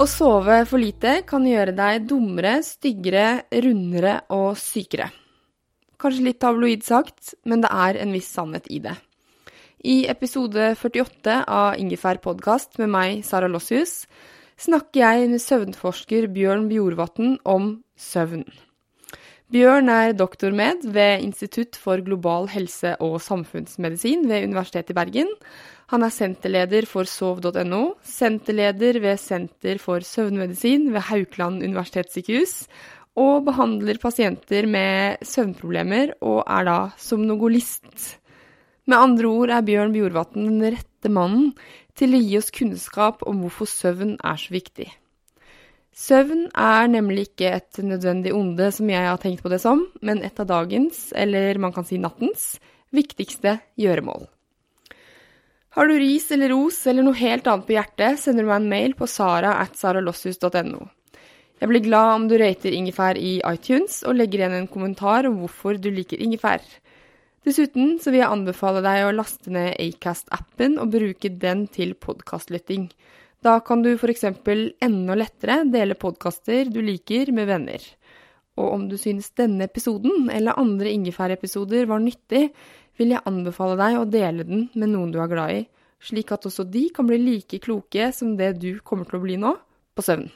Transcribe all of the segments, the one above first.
Å sove for lite kan gjøre deg dummere, styggere, rundere og sykere. Kanskje litt tabloid sagt, men det er en viss sannhet i det. I episode 48 av Ingefær podkast med meg, Sara Lossius, snakker jeg med søvnforsker Bjørn Bjorvatn om søvn. Bjørn er doktormed ved Institutt for global helse og samfunnsmedisin ved Universitetet i Bergen. Han er senterleder for sov.no, senterleder ved Senter for søvnmedisin ved Haukeland universitetssykehus, og behandler pasienter med søvnproblemer og er da somnogolist. Med andre ord er Bjørn Bjorvatn den rette mannen til å gi oss kunnskap om hvorfor søvn er så viktig. Søvn er nemlig ikke et nødvendig onde som jeg har tenkt på det som, men et av dagens, eller man kan si nattens, viktigste gjøremål. Har du ris eller ros eller noe helt annet på hjertet, sender du meg en mail på sara Jeg blir glad om du rater ingefær i iTunes og legger igjen en kommentar om hvorfor du liker ingefær. Dessuten så vil jeg anbefale deg å laste ned Acast-appen og bruke den til podkastlytting. Da kan du f.eks. enda lettere dele podkaster du liker med venner. Og om du synes denne episoden eller andre ingefærepisoder var nyttig, vil jeg anbefale deg å dele den med noen du er glad i, slik at også de kan bli like kloke som det du kommer til å bli nå, på søvn.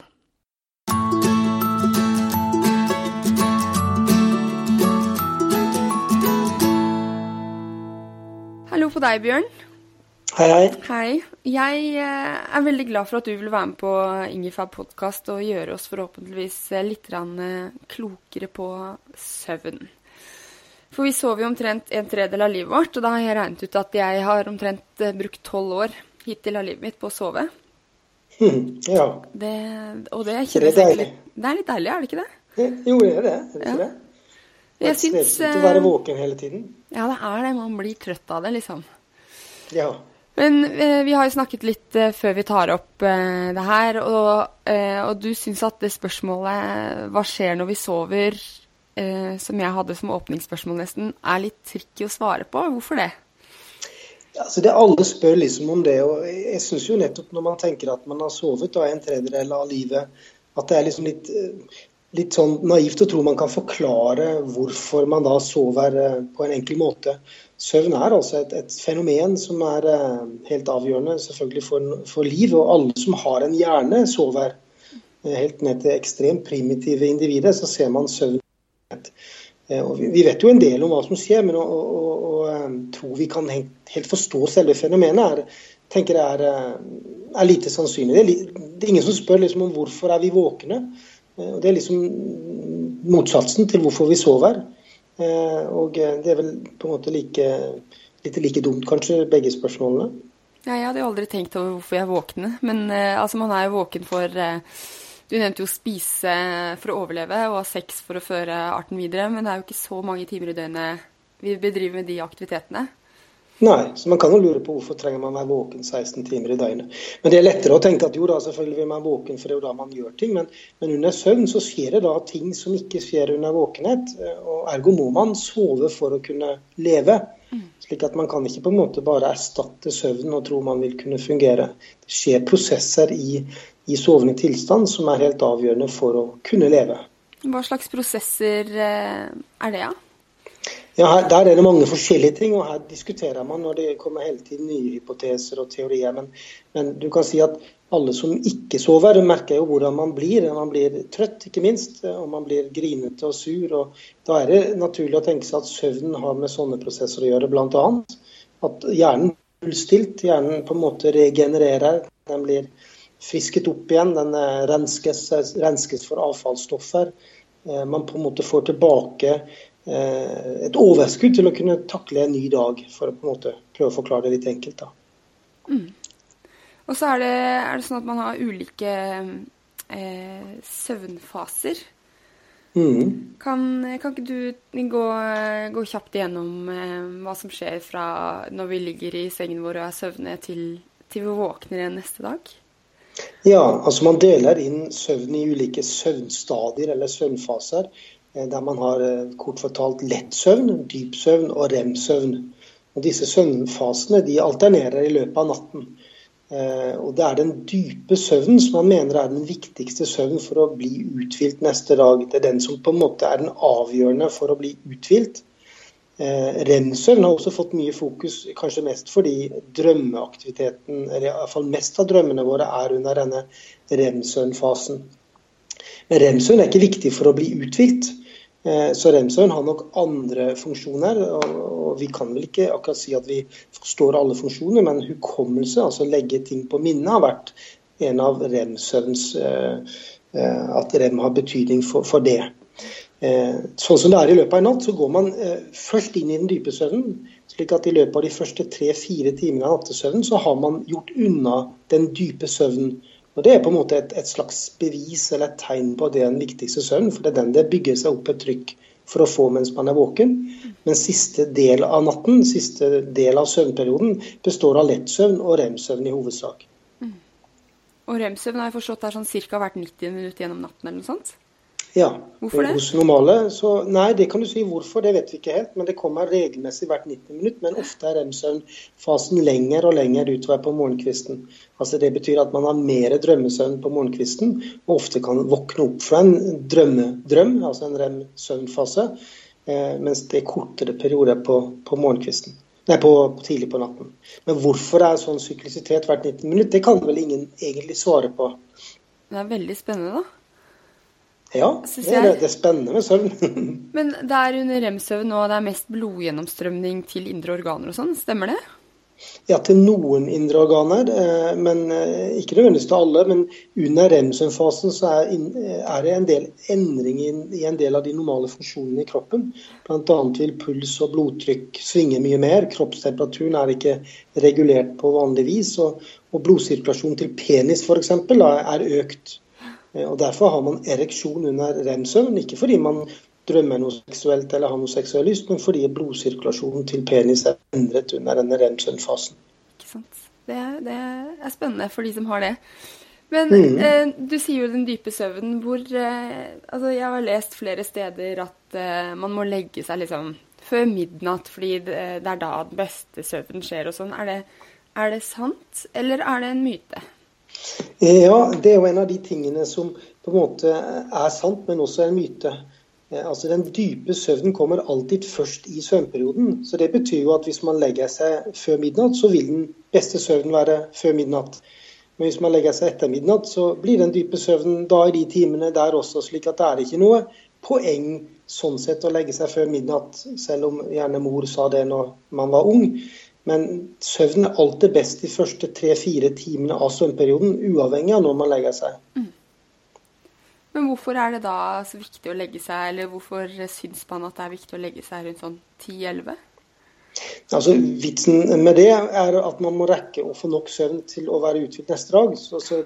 Hallo på deg, Bjørn. Hei, hei. Hei. Jeg eh, er veldig glad for at du vil være med på Ingefær podkast og gjøre oss forhåpentligvis eh, litt eh, klokere på søvn. For vi sover jo omtrent en tredel av livet vårt, og da har jeg regnet ut at jeg har omtrent brukt tolv år hittil av livet mitt på å sove. Hm, ja. Det, og det det er deilig. Det er litt deilig, er det ikke det? Jo, det er det. Er det ikke ja. Det Jeg er syns å eh, være våken hele tiden. Ja, det er det. Man blir trøtt av det, liksom. Ja. Men eh, vi har jo snakket litt eh, før vi tar opp eh, det her, og, eh, og du syns at det spørsmålet 'hva skjer når vi sover', eh, som jeg hadde som åpningsspørsmål nesten, er litt tricky å svare på. Hvorfor det? Altså det Alle spør liksom om det. og Jeg syns jo nettopp når man tenker at man har sovet da en tredjedel av livet, at det er liksom litt, eh, litt sånn naivt å tro man kan forklare hvorfor man da sover eh, på en enkel måte. Søvn er altså et, et fenomen som er eh, helt avgjørende selvfølgelig for, for liv. Og alle som har en hjerne, sover. Eh, Helt ned til ekstremt primitive individer, så ser man søvn. Og vi, vet jo en del om hva som skjer, men å, å, å, tro vi kan helt, forstå selve fenomenet, er, tenker jeg er, er lite sannsynlig. Det er, det er ingen som spør liksom om hvorfor er vi våkne. Eh, og Det er liksom motsatsen til hvorfor vi sover. Eh, Og eh, det er vel på en måte like, litt like dumt, kanskje, begge spørsmålene. Ja, jeg hadde jo aldri tenkt over hvorfor jeg våkner, men eh, altså, man er jo våken for Du nevnte jo spise for å overleve og ha sex for å føre arten videre, men det er jo ikke så mange timer i døgnet vi bedriver med de aktivitetene. Nei, så man kan jo lure på hvorfor trenger man være våken 16 timer i døgnet. Men det er lettere å tenke at jo da, selvfølgelig vil man være våken, for det er jo da man gjør ting. Men, men, under søvn så skjer det da ting som ikke skjer under våkenhet. og Ergo må man sove for å kunne leve. Slik at man kan ikke på en måte bare erstatte søvn og tro man vil kunne fungere. Det skjer prosesser i, i sovende tilstand som er helt avgjørende for å kunne leve. Hva slags prosesser eh, er det, ja? Ja, her, Der er det mange forskjellige ting, og her diskuterer man når det kommer hele tiden nye hypoteser og teorier. Men, men, du kan si at alle som ikke sover, merker jo hvordan man blir. Man blir trøtt, ikke minst, og man blir grinete og sur. og Da er det naturlig å tenke seg at søvnen har med sånne prosesser å gjøre, bl.a. At hjernen blir fullstilt. hjernen på en måte regenererer. Den blir frisket opp igjen, den renskes, renskes for avfallsstoffer. Eh, man på en måte får tilbake Eh, et overskudd til å kunne takle en ny dag, for å på en måte prøve å forklare det litt enkelt. Mm. Og så er det, er det, sånn at man har ulike eh, søvnfaser. Mm. Kan, kan, ikke du gå, gå kjapt igjennom eh, hva som skjer fra når vi ligger i sengen vår og er søvne, til, til vi våkner igjen neste dag? Ja, altså man deler inn søvn i ulike søvnstadier eller søvnfaser. Eh, der man har eh, kort fortalt lett søvn, dyp søvn og rem-søvn. Og Disse søvnfasene de alternerer i løpet av natten. Eh, og Det er den dype søvnen som man mener er den viktigste søvnen for å bli uthvilt neste dag. Det er den som på en måte er den avgjørende for å bli uthvilt. Rem-søvn har også fått mye fokus, kanskje mest fordi drømmeaktiviteten, eller iallfall mest av drømmene våre, er under denne rem-søvnfasen. Men rem-søvn er ikke viktig for å bli uthvilt. Eh, så rem-søvn har nok andre funksjoner. og Vi kan vel ikke akkurat si at vi forstår alle funksjoner, men hukommelse, altså legge ting på minnet, har vært en av rem-søvns eh, eh, At rem har betydning for, for, det. Sånn som det er i løpet av en natt, så går man først inn i den dype søvnen. slik at i løpet av de første tre-fire timene av nattesøvnen så har man gjort unna den dype søvnen. Og Det er på en måte et, et, slags bevis eller et tegn på at det er den viktigste søvn. For det er den det bygger seg opp et trykk for å få mens man er våken. Men siste del av natten, siste del av søvnperioden, består av lettsøvn og rem-søvn i hovedsak. Mm. Og rem-søvn har jeg forstått er sånn ca. hvert 90 minutt gjennom natten eller noe sånt? Ja. Hvorfor det? Hos normale, så, nei, det kan du si hvorfor, det vet vi ikke helt. Men det kommer regelmessig hvert 90 minutt. Men ofte er rem-søvnfasen lenger og lenger utover på morgenkvisten. Altså Det betyr at man har mer drømmesøvn på morgenkvisten, og ofte kan våkne opp fra en drømmedrøm, altså en rem-søvnfase, eh, mens det er kortere perioder på, på morgenkvisten. Nei, på, tidlig på natten. Men hvorfor det er sånn syklisitet hvert 90 minutt, det kan vel ingen egentlig svare på. Det er veldig spennende, da. Ja, det er, det er, spennende med søvn. Men det er under rem-søvn nå det er mest blodgjennomstrømning til indre organer og sånn, stemmer det? Ja, til noen indre organer, eh, men eh, ikke nødvendigvis til alle. Men under rem-søvnfasen så er, det en del endring i en del av de normale funksjonene i kroppen. Bl.a. vil puls og blodtrykk svinge mye mer. Kroppstemperaturen er ikke regulert på vanlig vis. Og, blodsirkulasjonen blodsirkulasjon til penis f.eks. er økt og Derfor har man ereksjon under rem-søvn. Ikke fordi man drømmer noe seksuelt eller har noe seksuell lyst, men fordi blodsirkulasjonen til penis er endret under denne rem-søvnfasen. Ikke sant. Det, det, er spennende for de som har det. Men mm. eh, du sier jo den dype søvnen hvor eh, Altså, jeg har lest flere steder at eh, man må legge seg liksom før midnatt fordi det, det er da den beste søvnen skjer og sånn. Er, er det sant, eller er det en myte? Ja, det er jo en av de tingene som på en måte er sant, men også en myte. Eh, altså Den dype søvnen kommer alltid først i søvnperioden. Så Det betyr jo at hvis man legger seg før midnatt, så vil den beste søvnen være før midnatt. Men hvis man legger seg etter midnatt, så blir den dype søvnen da i de timene der også. slik at det er ikke noe poeng sånn sett å legge seg før midnatt, selv om gjerne mor sa det når man var ung. Men søvn er alltid best de første tre-fire timene av søvnperioden, uavhengig av når man legger seg. Mm. Men hvorfor er det da så viktig å legge seg, eller hvorfor syns man at det er viktig å legge seg rundt sånn 10-11? Altså, Vitsen med det er at man må rekke å få nok søvn til å være uthvilt neste dag. Så, så,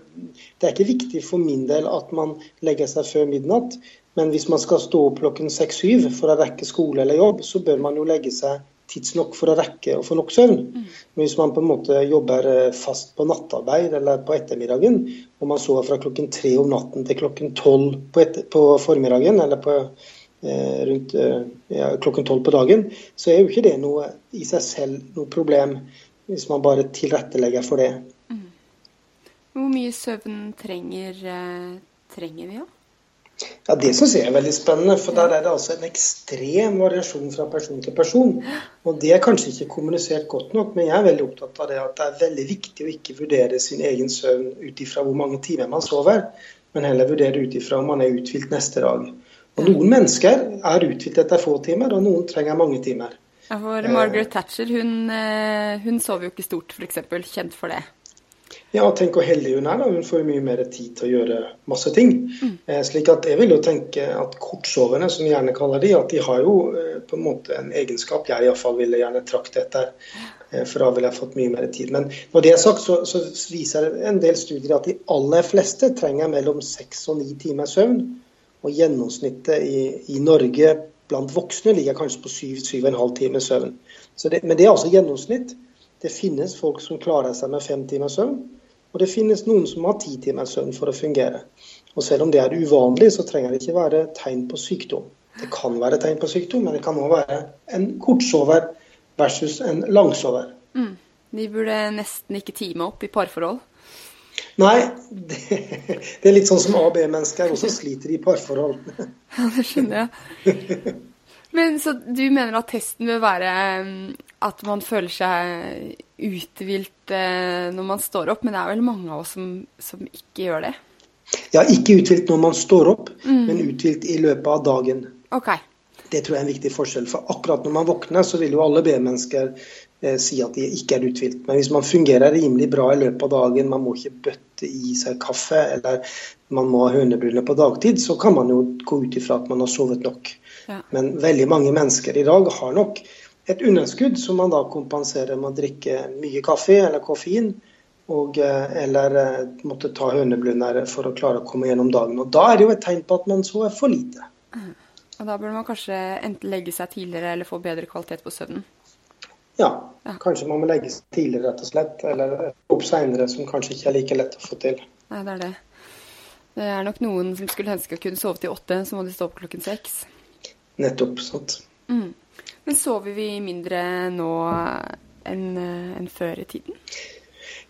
det er ikke viktig for min del at man legger seg før midnatt. Men hvis man skal stå opp klokken 6-7 for å rekke skole eller jobb, så bør man jo legge seg tidsnok for å rekke å få nok søvn. Men hvis man på en måte jobber eh, fast på nattarbeid eller på ettermiddagen, og man sover fra klokken tre om natten til klokken tolv på, på formiddagen eller på, eh, rundt eh, ja, klokken tolv på dagen, så er jo ikke det noe i seg selv noe problem hvis man bare tilrettelegger for det. Hvor mye søvn trenger, eh, trenger vi, da? Ja, Det syns jeg er veldig spennende, for der er det altså en ekstrem variasjon fra person til person. Og det er kanskje ikke kommunisert godt nok, men jeg er veldig opptatt av det at det er veldig viktig å ikke vurdere sin egen søvn ut ifra hvor mange timer man sover, men heller vurdere ut ifra om man er uthvilt neste dag. Og Noen mennesker er uthvilt etter få timer, og noen trenger mange timer. Ja, for Margaret Thatcher hun, eh, hun sov jo ikke stort, f.eks. Kjent for det. Ja, tenk hvor heldig hun er. da. Hun får mye mer tid til å gjøre masse ting. Eh, slik at Jeg vil jo tenke at kortsoverne, som vi gjerne kaller de, at de har jo eh, på en måte en egenskap jeg iallfall ville gjerne trakt etter. Eh, for da ville jeg fått mye mer tid. Men når det er sagt, så, så viser en del studier at de aller fleste trenger mellom seks og ni timer søvn. Og gjennomsnittet i, i Norge blant voksne ligger kanskje på syv-syv-og-en-halv time søvn. Så det, men det er altså gjennomsnitt. Det finnes folk som klarer seg med fem timers søvn. Og det finnes noen som har ti timers søvn for å fungere. Og selv om det er uvanlig, så trenger det ikke være tegn på sykdom. Det kan være tegn på sykdom, men det kan òg være en kortsover versus en langsover. Mm. De burde nesten ikke time opp i parforhold. Nei, det, det er litt sånn som A- og B-mennesker også sliter i parforhold. Ja, det skjønner jeg. Men Så du mener at testen vil være mm, at man føler seg uthvilt eh, når man står opp, men det er vel mange av oss som, som ikke gjør det? Ja, ikke uthvilt når man står opp, men uthvilt i løpet av dagen. OK. Det tror jeg er en viktig forskjell. For akkurat når man våkner, så vil jo alle B-mennesker eh, si at de ikke er uthvilt. Men hvis man fungerer rimelig bra i løpet av dagen, man må ikke bøtte i seg kaffe, eller man må ha hønebryner på dagtid, så kan man jo gå ut ifra at man har sovet nok. Ja. Men veldig mange mennesker i dag har nok et underskudd som man da kompenserer med å drikke mye kaffe eller koffein. Og, eh, eller eh, måtte ta høneblunder for å klare å komme gjennom dagen. Og Da er det jo et tegn på at man sover for lite. Og da burde man kanskje enten legge seg tidligere eller få bedre kvalitet på søvnen. Ja, Ja. kanskje man må legge seg tidligere, rett og slett. Eller opp seinere, som kanskje ikke er like lett å få til. Nei, det er det. Det er nok noen som skulle ønske å kunne sove til åtte, så må de stå opp klokken seks. Nettopp. sant? Men sover vi mindre nå enn en før i tiden?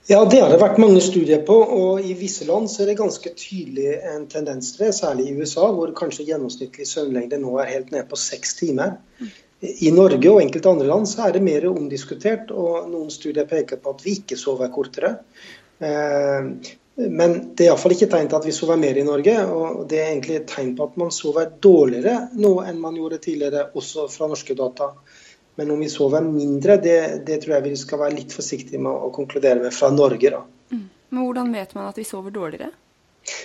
Ja, det har det vært mange studier på, og i visse land så er det ganske tydelig en tendens til det, særlig i USA, hvor kanskje gjennomsnittlig søvnlengde nå er helt ned på seks timer. I Norge og enkelte andre land så er det mer omdiskutert, og noen studier peker på at vi ikke sover kortere. Men det er iallfall ikke tegn til at vi sover mer i Norge, og det er egentlig et tegn på at man sover dårligere nå enn man gjorde tidligere, også fra norske data. Men om vi sover mindre, det, det tror jeg vi skal være litt forsiktige med å konkludere med fra Norge. da. Men hvordan vet man at vi sover dårligere?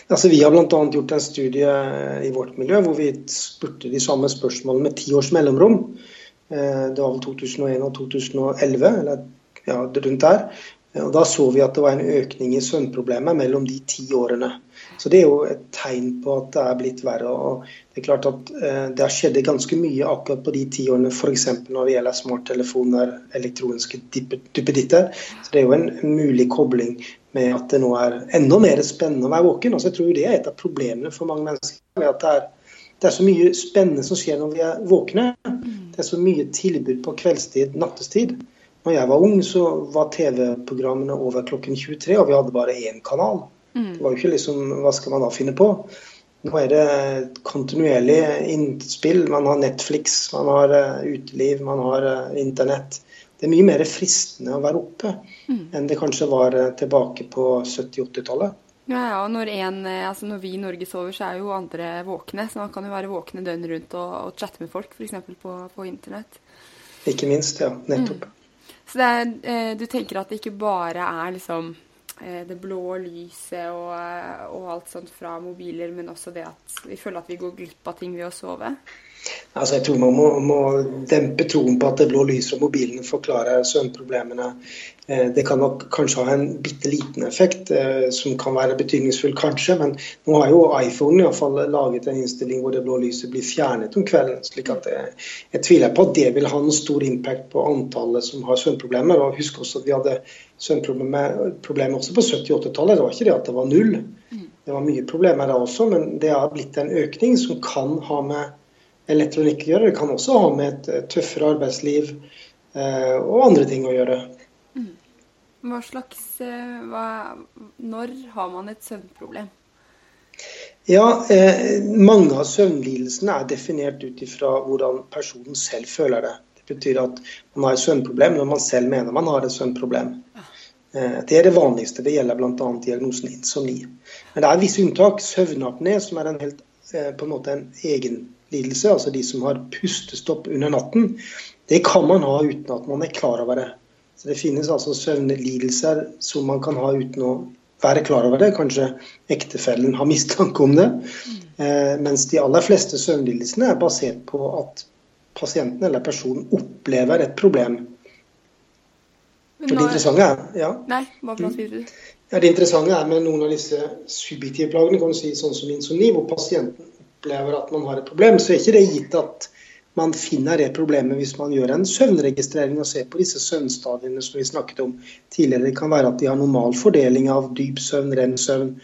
Altså, vi har bl.a. gjort en studie i vårt miljø hvor vi spurte de samme spørsmålene med ti års mellomrom. Eh, Det var vel 2001 og 2011, eller ja, rundt der. Og Da så vi at det var en økning i søvnproblemer mellom de ti årene. Så Det er jo et tegn på at det er blitt verre. og Det er klart at eh, det har skjedd ganske mye akkurat på de ti årene, f.eks. når det gjelder smarttelefoner, elektroniske duppe- duppeditter. Så Det er jo en mulig kobling med at det nå er enda mer spennende å være våken. Altså, jeg tror det er et av problemene for mange mennesker. at det er, det er så mye spennende som skjer når vi er våkne. Det er så mye tilbud på kveldstid, nattestid. Når jeg var ung, så var TV-programmene over klokken 23, og vi hadde bare én kanal. Det var jo ikke liksom Hva skal man da finne på? Nå er det kontinuerlig innspill. Man har Netflix, man har eh, uteliv, man har eh, internett. Det er mye mer fristende å være oppe enn det kanskje var eh, tilbake på 70-80-tallet. Ja, ja, og når, en, altså når vi i Norge sover, så er jo andre våkne. Så man kan jo være våkne døgnet rundt og, og chatte med folk, f.eks. På, på internett. Ikke minst, ja. Nettopp. Så er, eh, du tenker at det ikke bare er liksom eh, det blå lyset og, eh, og alt sånt fra mobiler, men også det at vi føler at vi går glipp av ting ved å sove? Altså, jeg tror man må, må, dempe troen på at det blå lyset og mobilene forklarer søvnproblemene. Eh, det kan nok kanskje ha en bitte liten effekt, eh, som kan være betydningsfull, kanskje. Men nå har jo iPhone i hvert fall laget en innstilling hvor det blå lyset blir fjernet om kvelden. slik at jeg, jeg tviler på at det vil ha en stor impact på antallet som har søvnproblemer. og Husk også at vi hadde søvnproblemer også på 70-80-tallet. Det var ikke det at det var null. Det var mye problemer da også, men det har blitt en økning som kan ha med elektronikk å gjøre. Det kan også ha med et tøffere arbeidsliv eh, og andre ting å gjøre. Mm. Hva slags eh, hva, Når har man et søvnproblem? Ja, eh, Mange av søvnlidelsene er definert ut ifra hvordan personen selv føler det. Det betyr at man har et søvnproblem når man selv mener man har et søvnproblem. Eh, det er det vanligste. Det gjelder bl.a. diagnosen insomni. Men det er visse unntak. Søvnapné, som er en helt, eh, på en måte en egen lidelse, altså de som har pustestopp under natten, det kan man ha uten at man er klar over det. Så Det finnes altså søvnlidelser som man kan ha uten å være klar over det. Kanskje ektefellen har mistanke om det. Eh, mens de aller fleste søvnlidelsene er basert på at pasienten eller personen opplever et problem. For det interessante er ja. Nei, hva for du? Ja, det interessante er med noen av disse subjektive plagene, kan du si, sånn som insomni, hvor pasienten opplever at man har et problem, så er ikke det gitt at man finner det problemet hvis man gjør en søvnregistrering og ser på disse søvnstadiene som vi snakket om tidligere. Det kan være at de har normal fordeling av dyp søvn, rem-søvn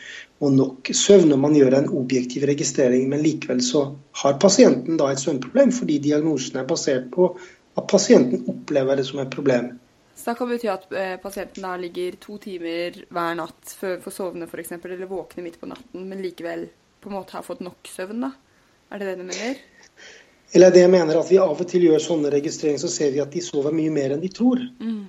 og nok søvn når man gjør en objektiv registrering, men likevel så har pasienten da et søvnproblem fordi diagnosen er basert på at pasienten opplever det som et problem. Så det kan bety at eh, pasienten da ligger to timer hver natt før for sovne f.eks., eller våkner midt på natten, men likevel på en måte har fått nok søvn, da? Er det det du mener? Eller det jeg mener at vi av og til gjør sånne registreringer, så ser vi at de sover mye mer enn de tror. Mm.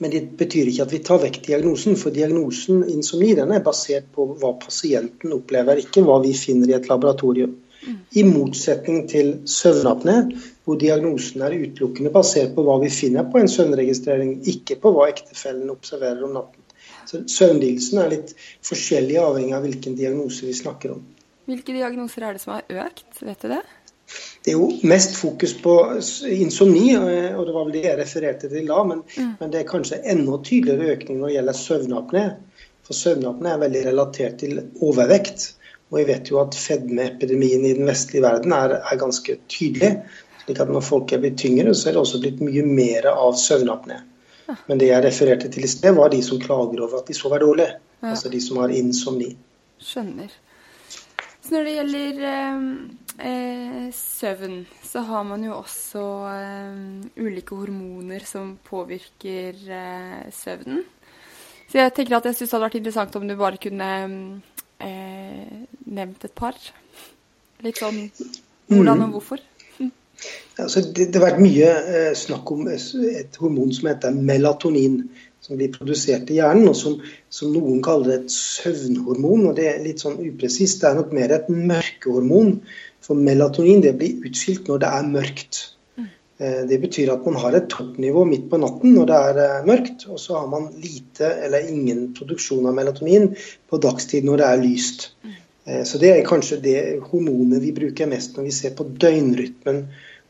Men det betyr ikke at vi tar vekk diagnosen, for diagnosen insomni den er basert på hva pasienten opplever, ikke hva vi finner i et laboratorium. Mm. I motsetning til søvnapné, hvor diagnosen er utelukkende basert på hva vi finner på en søvnregistrering, ikke på hva ektefellen observerer om natten. Så Søvnlidelsen er litt forskjellig avhengig av hvilken diagnose vi snakker om. Hvilke diagnoser er det som har økt, vet du det? Det er jo mest fokus på insomni, eh, og det var vel det jeg refererte til da. Men, mm. men det er kanskje enda tydeligere økning når det gjelder søvnapné. For søvnapné er veldig relatert til overvekt. Og jeg vet jo at fedmeepidemien i den vestlige verden er, er, ganske tydelig. slik at når folk er blitt tyngre, så er det også blitt mye mer av søvnapné. Men det jeg refererte til i sted, var de som klager over at de sover dårlig. Ja. Altså de som har insomni. Skjønner. Så når det gjelder eh, eh, søvn, så har man jo også eh, ulike hormoner som påvirker eh, søvnen. Så jeg tenker at jeg syns det hadde vært interessant om du bare kunne eh, nevnt et par. Litt sånn hvordan og hvorfor. Altså, det, det, har vært mye eh, snakk om et hormon som heter melatonin, som blir produsert i hjernen, og som, som, noen kaller et søvnhormon. og Det er litt sånn upresist. Det er nok mer et mørkehormon. For melatonin det blir utskilt når det er mørkt. Eh, det betyr at man har et toppnivå midt på natten når det er eh, mørkt, og så har man lite eller ingen produksjon av melatonin på dagstid når det er lyst. Eh, så Det er kanskje det hormonet vi bruker mest når vi ser på døgnrytmen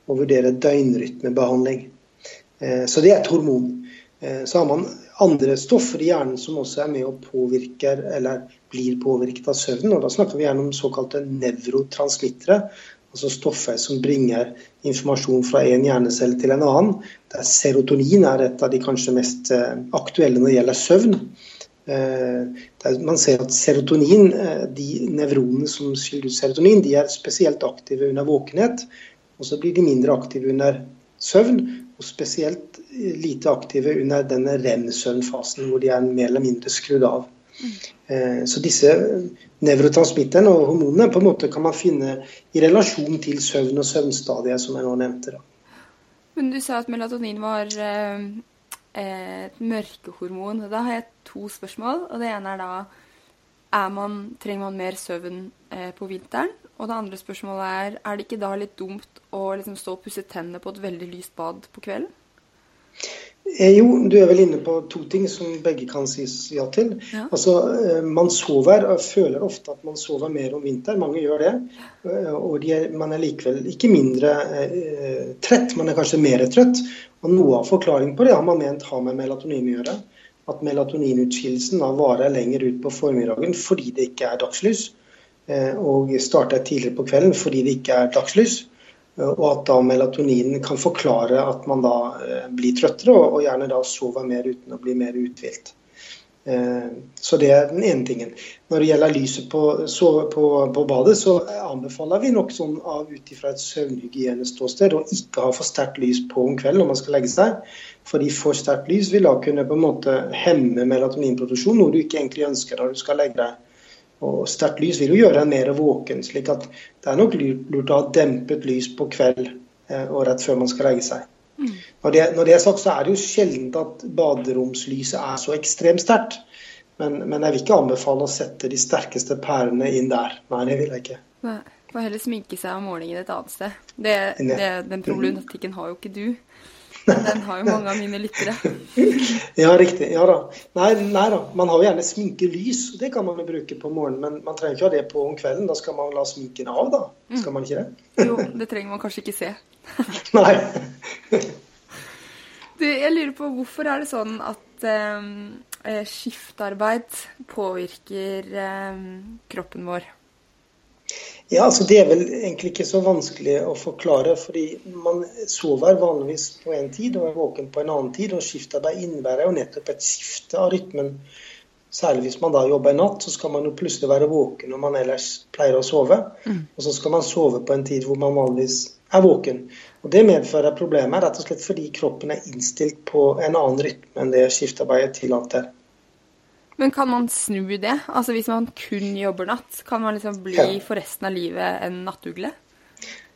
og vurderer døgnrytmebehandling. Eh, så det er et hormon. Eh, så har man andre stoffer i hjernen som også er med og påvirker eller blir påvirket av søvnen. og Da snakker vi gjerne om såkalte nevrotransmittere. Altså stoffer som bringer informasjon fra en hjernecelle til en annen. Der serotonin er et av de kanskje mest eh, aktuelle når det gjelder søvn. Man ser at serotonin, de nevronene som skiller ut serotonin, de er spesielt aktive under våkenhet. Og så blir de mindre aktive under søvn, og spesielt lite aktive under denne rem-søvnfasen, hvor de er mer eller mindre skrudd av. Mm. Så disse nevrotransmitterne og hormonene på en måte kan man finne i relasjon til søvn og søvnstadiet, som jeg nå nevnte. Da. Men du sa at melatonin var eh, et mørkehormon. Da har jeg to spørsmål. og Det ene er da man, trenger man mer søvn eh, på vinteren? Og det andre spørsmålet er er det ikke da litt dumt å liksom stå og pusse tennene på et veldig lyst bad på kvelden? Eh, jo, du er vel inne på to ting som begge kan sies ja til. Ja. Altså, eh, Man sover, og føler ofte at man sover mer om vinteren. Mange gjør det. Og og er, man er likevel ikke mindre eh, trett, man er kanskje mer trøtt. Og Noe av forklaringen på det har man ment har med melatonin å gjøre. At melatoninutskillelsen varer lenger ut på formiddagen fordi det ikke er dagslys. Eh, og starter tidligere på kvelden fordi det ikke er dagslys. Og at da melatoninen kan forklare at man da eh, blir trøttere, og gjerne da sover mer uten å bli mer uthvilt. Eh, så det er den ene tingen. Når det gjelder lyset på, på, på badet, så anbefaler vi nok sånn ut ifra et søvnhygieneståsted å ikke ha for sterkt lys på om kvelden når man skal legge seg. Fordi for sterkt lys vil da kunne på en måte hemme melatoninproduksjon, noe du ikke egentlig ønsker da du skal legge deg. Og sterkt lys vil jo gjøre en mer våken, slik at det er nok lurt å ha dempet lys på kveld eh, og rett før man skal legge seg. Mm. Når, det, når, det, er sagt, så er det jo sjelden at baderomslyset er så ekstremt sterkt. Men, men, jeg vil ikke anbefale å sette de sterkeste pærene inn der. Nei, det vil jeg ikke. Nei, Får heller sminke seg om morgenen et annet sted. Det, det, den problematikken har jo ikke du. Den har jo mange av mine lyttere. ja, riktig. Ja da. Nei, nei, da. Man har jo gjerne sminkelys, og det kan man jo bruke på morgenen. Men man trenger ikke ha det på om kvelden. Da skal man la sminken av, da. Mm. Skal man ikke det? jo, det trenger man kanskje ikke se. nei. du, jeg lurer på hvorfor er det sånn at eh, skiftarbeid påvirker eh, kroppen vår? Ja, altså Det er vel egentlig ikke så vanskelig å forklare. fordi Man sover vanligvis på en tid og er våken på en annen tid. og Skiftarbeid innebærer jo nettopp et skifte av rytmen. Særlig hvis man da jobber i natt, så skal man jo plutselig være våken når man ellers pleier å sove. Mm. Og så skal man sove på en tid hvor man vanligvis er våken. Og Det medfører problemer rett og slett fordi kroppen er innstilt på en annen rytme enn det skiftearbeidet tillater. Men kan man snu det? Altså Hvis man kun jobber natt, kan man liksom bli ja. for resten av livet en nattugle?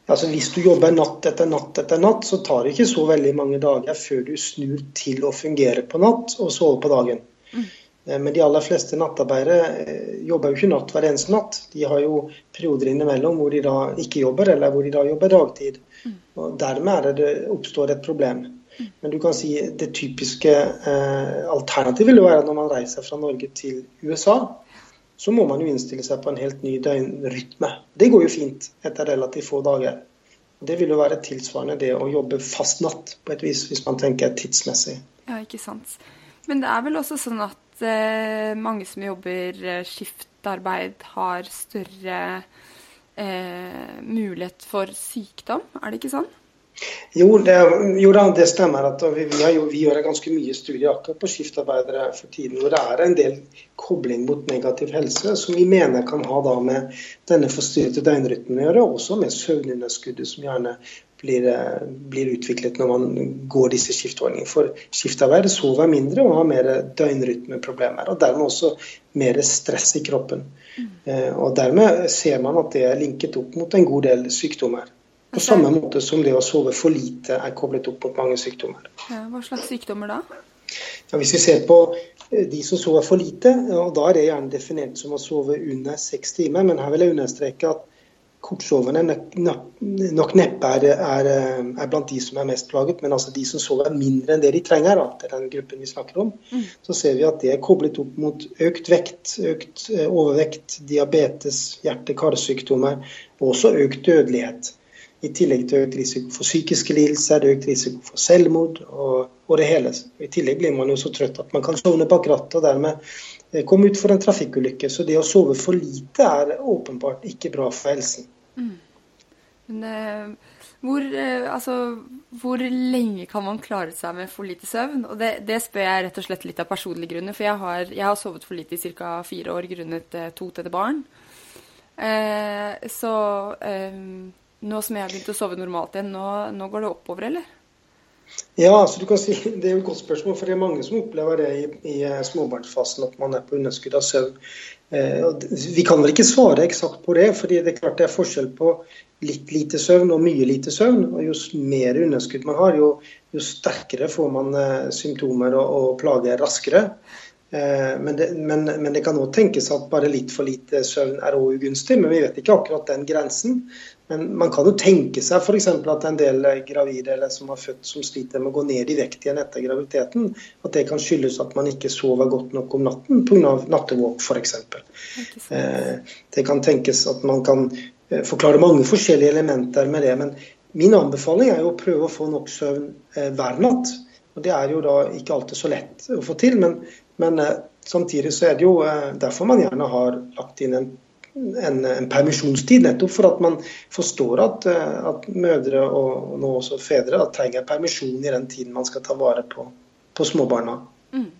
Altså Hvis du jobber natt etter natt etter natt, så tar det ikke så veldig mange dager før du snur til å fungere på natt og sove på dagen. Mm. Eh, men de aller fleste nattarbeidere eh, jobber jo ikke natt hver eneste natt. De har jo perioder innimellom hvor de da ikke jobber, eller hvor de da jobber dagtid. Mm. Og Dermed det oppstår et problem. Men du kan si det typiske eh, alternativet vil jo være når man reiser fra Norge til USA. Så må man jo innstille seg på en helt ny døgnrytme. Det går jo fint etter relativt få dager. Det vil jo være tilsvarende det å jobbe fast natt, på et vis, hvis man tenker tidsmessig. Ja, ikke sant. Men det er vel også sånn at eh, mange som jobber eh, skiftarbeid, har større eh, mulighet for sykdom, er det ikke sånn? Jo, det, jo det stemmer. at vi, vi, har, vi, gjør ganske mye studier akkurat på skiftarbeidere for tiden. hvor Det er en del kobling mot negativ helse som vi mener kan ha da med denne forstyrrede døgnrytmen å gjøre, også med søvnunderskuddet som gjerne blir, eh, blir, utviklet når man går disse skiftordningene. For skiftarbeidere sover mindre og har mer døgnrytmeproblemer. Og dermed også mer stress i kroppen. Mm. Eh, og Dermed ser man at det er linket opp mot en god del sykdommer. På samme måte som det å sove for lite er koblet opp mot mange sykdommer. Ja, hva slags sykdommer da? Ja, hvis vi ser på eh, de som sover for lite, og da er det gjerne definert som å sove under seks timer. Men her vil jeg understreke at kortsoverne nok neppe er, er, er, blant de som er mest plaget. Men altså de som sover mindre enn det de trenger, da, til den gruppen vi snakker om, mm. så ser vi at det er koblet opp mot økt vekt, økt eh, overvekt, diabetes, hjerte-karsykdommer og også økt dødelighet. I tillegg til økt risiko for psykiske lidelser, økt risiko for selvmord og, og, det hele. I tillegg blir man jo så trøtt at man kan sovne bak rattet og dermed eh, komme ut for en trafikkulykke. Så det å sove for lite er åpenbart ikke bra for helsen. Mm. Men eh, hvor, eh, altså, hvor, lenge kan man klare seg med for lite søvn? Og det, det, spør jeg rett og slett litt av personlige grunner. For jeg har, jeg har sovet for lite i ca. fire år grunnet to tette barn. Eh, så eh, nå som jeg har begynt å sove normalt igjen, nå, nå går det oppover, eller? Ja, altså du kan si, Det er jo et godt spørsmål, for det er mange som opplever det i, i eh, småbarnsfasen, at man er på underskudd av søvn. Eh, vi kan vel ikke svare eksakt på det, fordi det er klart det er forskjell på litt lite søvn og mye lite søvn. og Jo mer underskudd man har, jo, jo sterkere får man eh, symptomer og, og plager raskere. Eh, men det, men, men det kan òg tenkes at bare litt for lite søvn er òg ugunstig. Men vi vet ikke akkurat den grensen. Men man kan jo tenke seg f.eks. at en del gravide eller som har født som sliter med å gå ned i vekt igjen etter graviditeten, at det kan skyldes at man ikke sover godt nok om natten pga. nattevåk f.eks. Eh, det kan tenkes at man kan eh, forklare mange forskjellige elementer med det. Men min anbefaling er jo å prøve å få nok søvn hver natt. Og Det er jo da ikke alltid så lett å få til, men, men eh, samtidig så er det jo eh, derfor man gjerne har lagt inn en, en, en permisjonstid. Nettopp for at man forstår at, eh, at mødre og nå også fedre da, trenger permisjon i den tiden man skal ta vare på, på småbarna. Mm.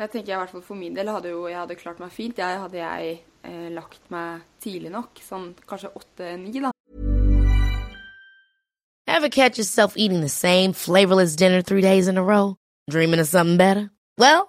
Jeg tenker jeg i hvert fall For min del hadde jo, jeg hadde klart meg fint. Jeg hadde jeg eh, lagt meg tidlig nok, sånn kanskje åtte-ni, da. Ever catch yourself eating the same flavorless dinner three days in a row? Dreaming of something better? Well,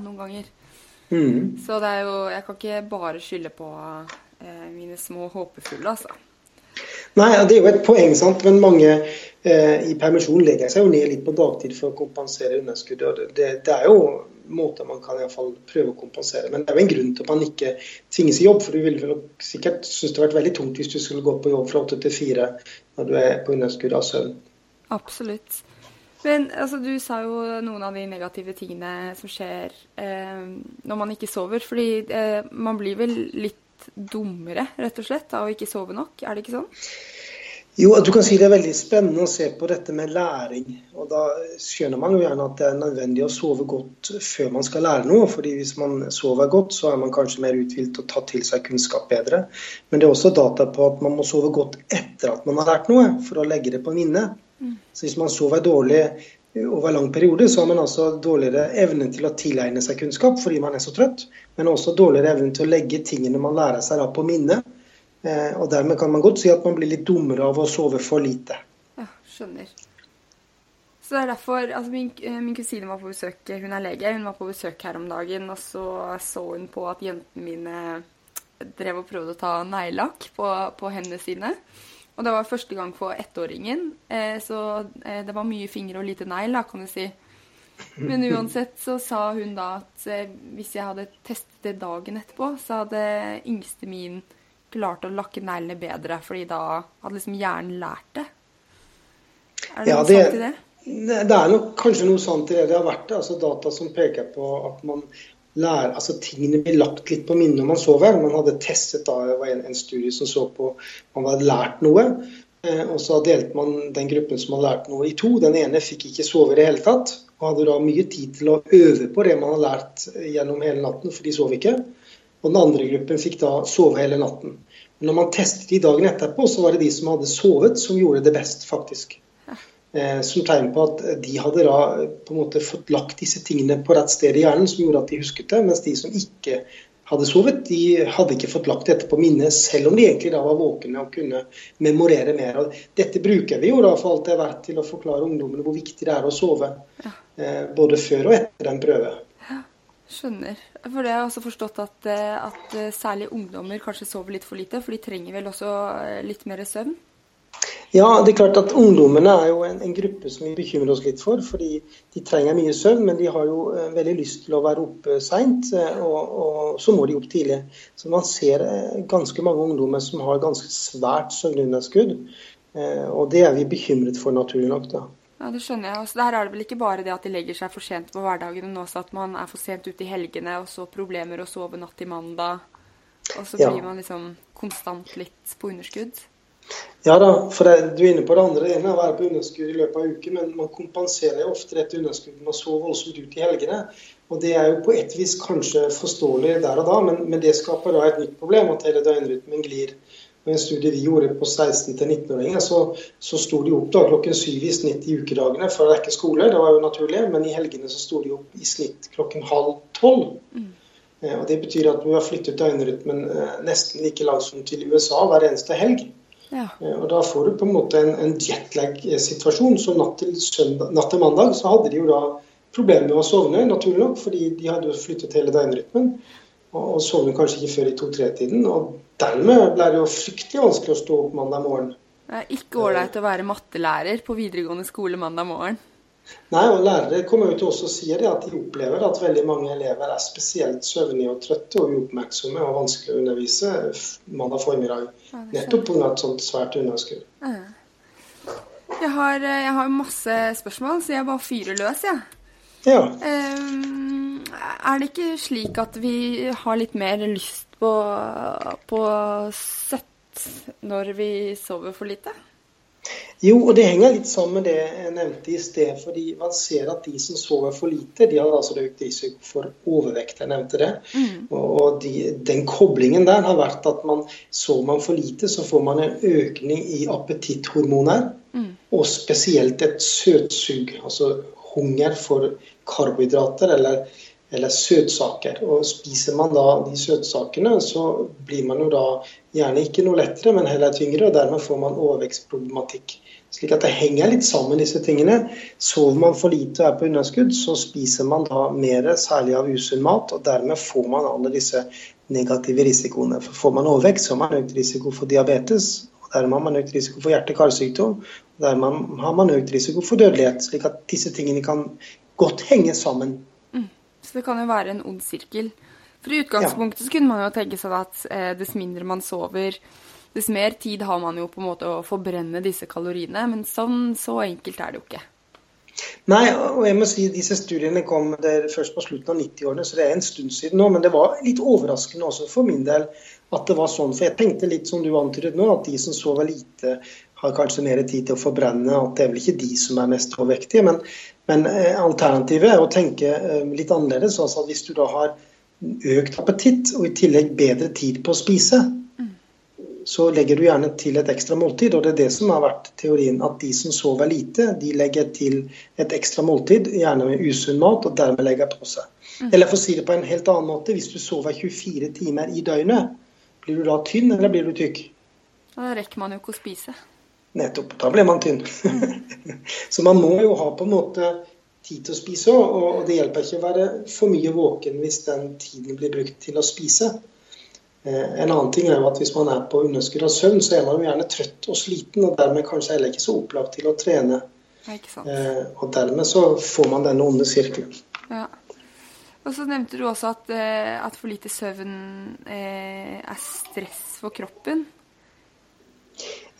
Noen ganger. Mm. Så det er jo Jeg kan ikke bare skylde på eh, mine små håpefulle, altså. Nei, det er jo et poeng, sant. Men mange eh, i permisjon legger seg jo ned litt på dagtid for å kompensere underskuddet. Det, det, er jo måter man kan i fall prøve å kompensere. Men det er jo en grunn til at man ikke tvinges i jobb. For du ville vel sikkert synes det hadde vært veldig tungt hvis du skulle gå på jobb fra åtte til fire når du er på underskudd av søvn. Absolutt. Men altså, du sa jo noen av de negative tingene som skjer eh, når man ikke sover. Fordi eh, man blir vel litt dummere, rett og slett, av å ikke sove nok? Er det ikke sånn? Jo, du kan si det er veldig spennende å se på dette med læring. Og da skjønner man jo gjerne at det er nødvendig å sove godt før man skal lære noe. fordi hvis man sover godt, så er man kanskje mer uthvilt og tar til seg kunnskap bedre. Men det er også data på at man må sove godt etter at man har lært noe, for å legge det på minnet. Så hvis man sover dårlig over lang periode, så har man altså dårligere evne til å tilegne seg kunnskap fordi man er så trøtt, men også dårligere evne til å legge tingene man lærer seg da på minnet. Eh, og dermed kan man godt si at man blir litt dummere av å sove for lite. Ja, skjønner. Så det er derfor altså min, eh, min, kusine var på besøk, hun er lege, hun var på besøk her om dagen, og så så hun på at jentene mine drev og prøvde å ta neglelakk på, på hendene sine. Og det var første gang for ettåringen, eh, så eh, det var mye fingre og lite negl, kan du si. Men uansett så sa hun da at eh, hvis jeg hadde testet det dagen etterpå, så hadde yngste min klart å lakke neglene bedre, fordi da hadde liksom hjernen lært det. Er det ja, noe sant i det? Det er nok kanskje noe sant i det. Det har vært altså data som peker på at man lære, altså tingene blir lagt litt på minnet når man sover. Man hadde testet da, det var en, en studie som så på man hadde lært noe. Eh, og så delte man den gruppen som hadde lært noe i to. Den ene fikk ikke sove i det hele tatt. Og hadde da mye tid til å øve på det man hadde lært gjennom hele natten, for de sov ikke. Og den andre gruppen fikk da sove hele natten. Men når man testet de dagen etterpå, så var det de som hadde sovet, som gjorde det best, faktisk. Eh, som tegn på at de hadde da på en måte fått lagt disse tingene på rett sted i hjernen, som gjorde at de husket det. Mens de som ikke hadde sovet, de hadde ikke fått lagt dette på minnet, selv om de egentlig da var våkne og kunne memorere mer. Og dette bruker vi jo da for alt det er verdt til å forklare ungdommene hvor viktig det er å sove. Ja. Eh, både før og etter en prøve. Skjønner. For det har jeg også forstått at, eh, at særlig ungdommer kanskje sover litt for lite, for de trenger vel også litt mer søvn? Ja, det er klart at Ungdommene er jo en, en, gruppe som vi bekymrer oss litt for. fordi De trenger mye søvn, men de har jo uh, veldig lyst til å være oppe seint. Uh, og, og, så må de opp tidlig. Så man ser uh, ganske mange ungdommer som har ganske svært søvnunderskudd. og det er vi bekymret for, naturlig nok. da. Ja, det skjønner jeg. Altså, der er det vel ikke bare det at de legger seg for sent på hverdagen, men også at man er for sent ute i helgene, og så problemer å sove natt til mandag. og så Ja. man liksom konstant litt på underskudd. Ja da, for det, du er inne på det andre. Det ene er å være på underskudd i løpet av uken, men man kompenserer jo ofte dette underskuddet med å sove voldsomt ut i helgene. Og det er jo på et vis kanskje forståelig der og da, men, men det skaper da et nytt problem, at hele døgnrytmen glir. Og I en studie vi gjorde på 16-19-åringer, så, så sto de opp da klokken syv i snitt i ukedagene for å rekke skole. Det var jo naturlig, men i helgene så sto de opp i snitt klokken halv tolv. Eh, Og Det betyr at vi har flyttet døgnrytmen eh, nesten like langt som til USA hver eneste helg. Ja. Eh, Og Da får du på en måte en, en jetlag-situasjon. Så natt til, søndag, natt til mandag så hadde de jo da problemer med å sovne, naturlig nok, fordi de hadde jo flyttet hele døgnrytmen. Og, og sovnet kanskje ikke før i to-tre-tiden. Og dermed ble det jo fryktelig vanskelig å stå opp mandag morgen. Det er ikke ålreit å være mattelærer på videregående skole mandag morgen. Nei, og Lærere kommer jo til også og sier det at de opplever at veldig mange elever er spesielt søvnige og trøtte og uoppmerksomme og vanskelig å undervise mandag formiddag. Nettopp pga. et sånt svært underskudd. Jeg har, eh, jeg har masse spørsmål, så jeg bare fyrer løs, jeg. Ja. Ehm, er det ikke slik at vi har litt mer lyst på, på søtt når vi sover for lite? Jo, og det henger litt sammen med det jeg nevnte i sted. fordi Man ser at de som sover for lite, de har altså økt risiko for overvekt. Jeg nevnte det. Og og de, den koblingen der har vært at man sover man for lite, så får man en økning i appetitthormoner. Og spesielt et søtsug, altså hunger for karbohydrater eller, eller søtsaker. Og spiser man da de søtsakene, så blir man jo da gjerne ikke noe lettere, men heller tyngre, og dermed får man overvekstproblematikk. Slik at det henger litt sammen, disse tingene. Sover man for lite og er på underskudd, så spiser man da mer, særlig av usunn mat, og dermed får man alle disse negative risikoene. For får man overvekt, så har man økt risiko for diabetes, og dermed har man økt risiko for hjerte-karsykdom, og dermed har man økt risiko for dødelighet. Slik at disse tingene kan godt henge sammen. Så det kan jo være en ond sirkel. For i utgangspunktet så kunne man jo tenke seg at eh, dess mindre man sover, dess mer tid har man jo på en måte å forbrenne disse kaloriene. Men sånn, så enkelt er det jo ikke. Nei, og jeg må si disse studiene kom først på slutten av 90-årene, så det er en stund siden nå. Men det var litt overraskende også for min del at det var sånn. For jeg tenkte litt som du antydet nå, at de som sover lite, har kanskje mer tid til å forbrenne. At det er vel ikke de som er mest overvektige. Men, men eh, alternativet er å tenke eh, litt annerledes. Altså hvis du da har økt appetitt og i tillegg bedre tid på å spise, så legger du gjerne til et ekstra måltid. Og det er det som har vært teorien, at de som sover lite, de legger til et ekstra måltid, gjerne med usunn mat, og dermed legger på seg. Eller for å si det på en helt annen måte, hvis du sover 24 timer i døgnet, blir du da tynn, eller blir du tykk? Da rekker man jo ikke å spise. Nettopp. Da blir man tynn. så man må jo ha på en måte tid til å spise òg, og det hjelper ikke å være for mye våken hvis den tiden blir brukt til å spise. Eh, En annen ting er jo at hvis man er på underskudd av søvn, så er man jo gjerne trøtt og sliten, og dermed kanskje heller ikke så opplagt til å trene. Eh, Og dermed så får man denne onde sirkelen. Ja. Og så nevnte du også at, eh, at for lite søvn er stress for kroppen.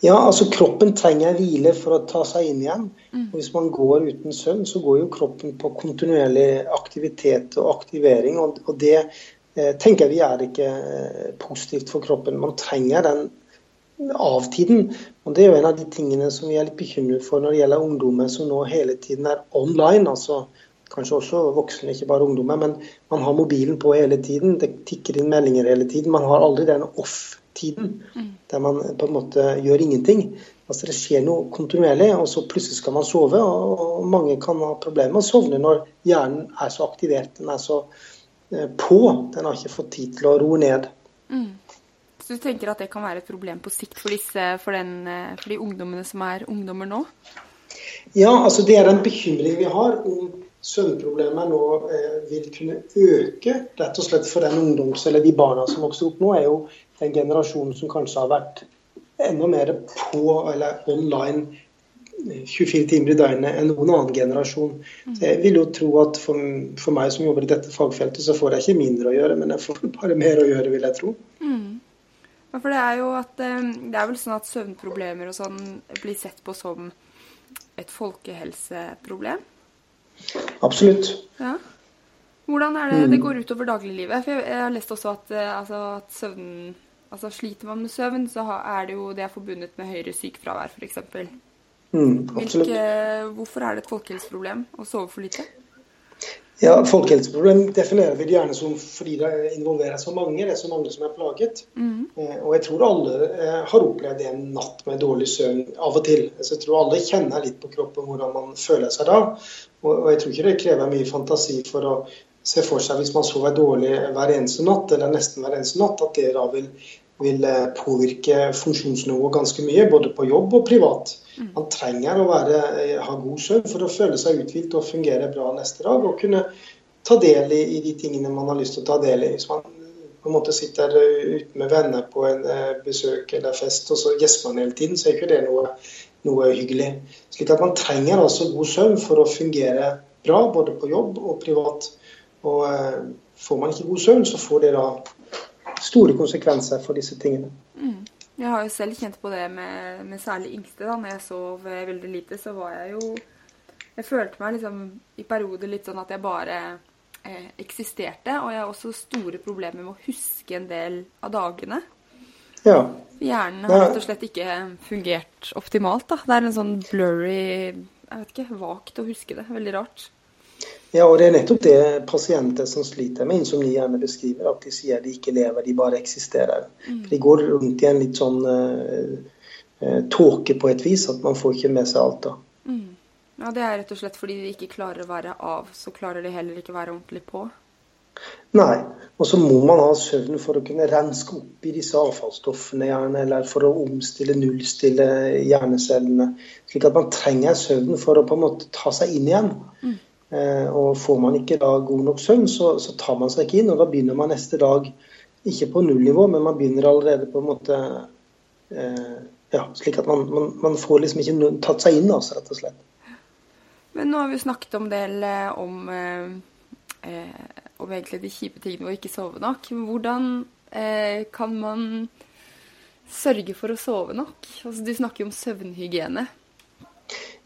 Ja, altså kroppen trenger hvile for å ta seg inn igjen. Og hvis man går uten søvn, så går jo kroppen på kontinuerlig aktivitet og aktivering. Og, det eh, tenker vi er ikke eh, positivt for kroppen. Man trenger den avtiden. Og det er jo en av de tingene som vi er litt bekymret for når det gjelder ungdommer som nå hele tiden er online. altså Kanskje også voksne, ikke bare ungdommer. Men man har mobilen på hele tiden. Det tikker inn meldinger hele tiden. Man har aldri den off-tiden der man på en måte gjør ingenting. Altså Det skjer noe kontinuerlig, og så plutselig skal man sove. Og mange kan ha problemer med å sovne når hjernen er så aktivert. Den er så eh, på. Den har ikke fått tid til å roe ned. Så du tenker at det kan være et problem på sikt for, disse, for, den, eh, for de ungdommene som er ungdommer nå? Ja, altså det er en bekymring vi har om søvnproblemer nå eh, vil kunne øke. Rett og slett for den ungdoms, eller de barna som vokser opp nå, er jo den generasjonen som kanskje har vært enda mer på eller online eh, 24 timer i døgnet enn noen annen generasjon. Så jeg vil jo tro at for, for meg som jobber i dette fagfeltet, så får jeg ikke mindre å gjøre, men jeg får bare mer å gjøre, vil jeg tro. Ja, for det er jo at eh, Det er vel sånn at søvnproblemer og sånn blir sett på som et folkehelseproblem? Absolutt. Ja. Hvordan er det det går utover dagliglivet? For jeg, jeg har lest også at, eh, altså, at søvn Altså sliter man med søvn, så er det jo det er forbundet med høyere sykefravær, f.eks. Mm, absolutt. Hvilke, hvorfor er det et folkehelseproblem å sove for lite? Ja, Folkehelseproblem definerer vi det gjerne som fordi det involverer så mange. Det er så mange som er plaget. Eh, og jeg tror alle eh, har opplevd en natt med dårlig søvn av og til. Så jeg tror alle kjenner litt på kroppen hvordan man føler seg da. Og, og jeg tror ikke det krever mye fantasi for å se for seg hvis man sover dårlig hver eneste natt, eller nesten hver eneste natt, at det da vil, vil eh, påvirke funksjonsnivået ganske mye, både på jobb og privat. Man trenger å være, eh, ha god søvn for å føle seg uthvilt og fungere bra neste dag. Og kunne ta del i, i de tingene man har lyst til å ta del i. Hvis man på en måte sitter eh, ute med venner på en eh, besøk eller fest, og så gjesper man hele tiden, så er ikke det noe, noe hyggelig. Slik at man trenger altså god søvn for å fungere bra, både på jobb og privat. Og eh, får man ikke god søvn, så får det da store konsekvenser for disse tingene. Jeg har jo selv kjent på det med, med særlig yngste. da. Når jeg sov eh, veldig lite, så var jeg jo Jeg følte meg liksom i perioder litt sånn at jeg bare eh, eksisterte. Og jeg har også store problemer med å huske en del av dagene. Ja. Hjernen har rett og slett ikke fungert optimalt. da. Det er en sånn blurry Jeg vet ikke, vagt å huske det. Veldig rart. Ja, og det er nettopp det pasienter som sliter med insomni gjerne beskriver. At de sier de ikke lever, de bare eksisterer. For De går rundt i en litt sånn eh, eh, tåke på et vis, at man får ikke med seg alt da. Ja, Det er rett og slett fordi de ikke klarer å være av, så klarer de heller ikke å være ordentlig på. Nei. Og så må man ha søvn for å kunne renske opp i disse avfallsstoffene, gjerne, eller for å omstille, nullstille hjernecellene. Slik at man trenger søvn for å på en måte ta seg inn igjen. Eh, og får man ikke da god nok søvn, så, så tar man seg ikke inn, og da begynner man neste dag ikke på nullnivå, men man begynner allerede på en måte eh, ja, slik at man, man, man får liksom ikke tatt seg inn, altså, rett og slett. Men nå har vi snakket om del eh, om, eh, eh, om egentlig de kjipe tingene ved ikke sove nok. Hvordan eh, kan man sørge for å sove nok? Altså, du snakker jo om søvnhygiene.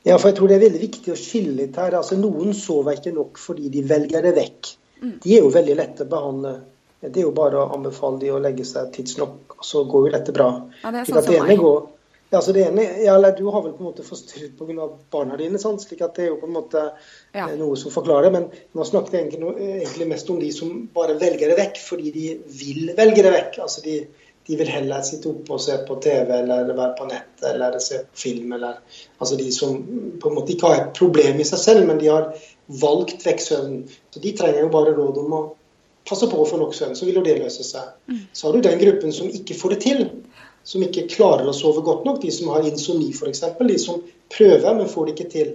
Ja, for jeg tror det er veldig viktig å skille litt her. Altså, noen sover ikke nok fordi de velger det vekk. De er jo veldig lette å behandle. Det er jo bare å anbefale de å legge seg tidsnok, så går jo dette bra. Ja, det er sånn som meg. går, ja, så det ene, ja, Du har vel på en måte forstyrret pga. barna dine, sant? slik at det er jo på en måte Ja. eh, noe som forklarer. Men nå snakket jeg egentlig, egentlig mest om de som bare velger det vekk fordi de vil velge det vekk. Altså de, de vil heller sitte oppe og se på TV eller være på nett eller se på film. Eller, altså de som på en måte ikke har et problem i seg selv, men de har valgt vekk søvnen. Så de trenger jo bare råd om å passe på å få nok søvn, så vil jo det løse seg. Så har du den gruppen som ikke får det til, som ikke klarer å sove godt nok, de som har insomni f.eks., de som prøver, men får det ikke til.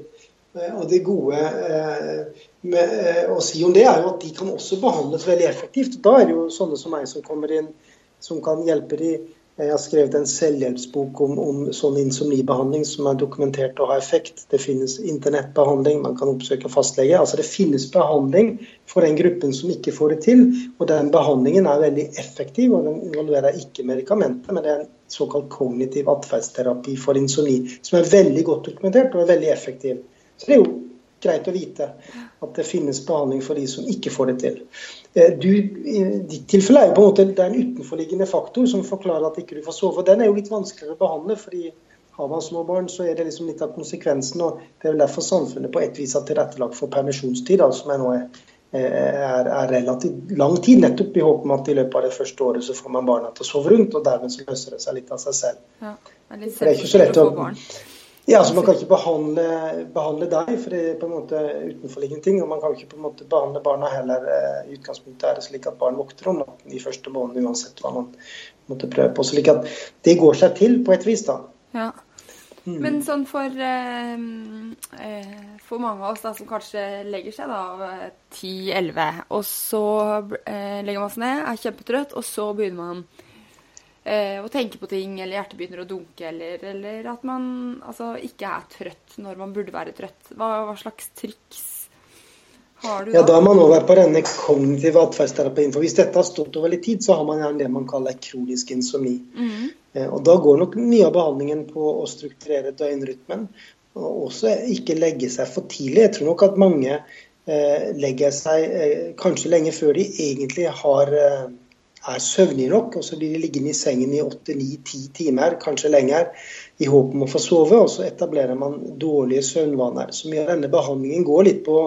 Eh, Og det gode eh, med eh, å si om det, er jo at de kan også behandles veldig effektivt. Da er det jo sånne som meg som kommer inn, som kan hjelpe de. Jeg har skrevet en selvhjelpsbok om, om sånn insomnibehandling som er dokumentert å ha effekt. Det finnes internettbehandling, man kan oppsøke fastlege. Altså Det finnes behandling for den gruppen som ikke får det til. Og den behandlingen er veldig effektiv, og den involverer ikke medikamenter, men det er en såkalt kognitiv atferdsterapi for insomni, som er veldig godt dokumentert og er veldig effektiv. Så det er jo greit å vite at det finnes behandling for de som ikke får det til. Eh, Du, I ditt tilfelle er jo på en måte det er en utenforliggende faktor som forklarer at ikke du får sove. Den er jo litt vanskeligere å behandle, fordi har man små barn, så er det liksom litt av konsekvensen. og Det er vel derfor samfunnet på et vis har tilrettelagt for permisjonstid, da, som er nå er, er, er relativt lang tid. Nettopp i håp om at i løpet av det første året så får man barna til å sove rundt, og dermed så løser det seg litt av seg selv. Ja, det er litt det er ikke så lett å. Ja, altså Man kan ikke behandle, behandle deg, for det er på en måte utenforliggende ting. Og man kan ikke på en måte behandle barna heller. Eh, I utgangspunktet er det slik at barn vokter om natten i første måned uansett hva man måtte prøve på. slik at det går seg til på et vis, da. Ja. Men sånn for, eh, eh, for mange av oss da, som kanskje legger seg da 10-11, og så eh, legger man seg ned, er kjempetrøtt, og så begynner man eh, å tenke på ting, eller hjertet begynner å dunke, eller, eller at man altså, ikke er trøtt når man burde være trøtt. Hva, hva slags triks har du Ja, Da da? er man over på denne kognitive atferdsterapien. For hvis dette har stått over litt tid, så har man gjerne det man kaller kronisk insomni. Eh, Og Da går nok mye av behandlingen på å strukturere døgnrytmen. Og også ikke legge seg for tidlig. Jeg tror nok at mange eh, legger seg eh, kanskje lenge før de egentlig har, eh, er søvnige nok. Og så blir de liggende i sengen i åtte, ni, ti timer, kanskje lenger, i håp om å få sove. Og så etablerer man dårlige søvnvaner. Så mye av denne behandlingen går litt på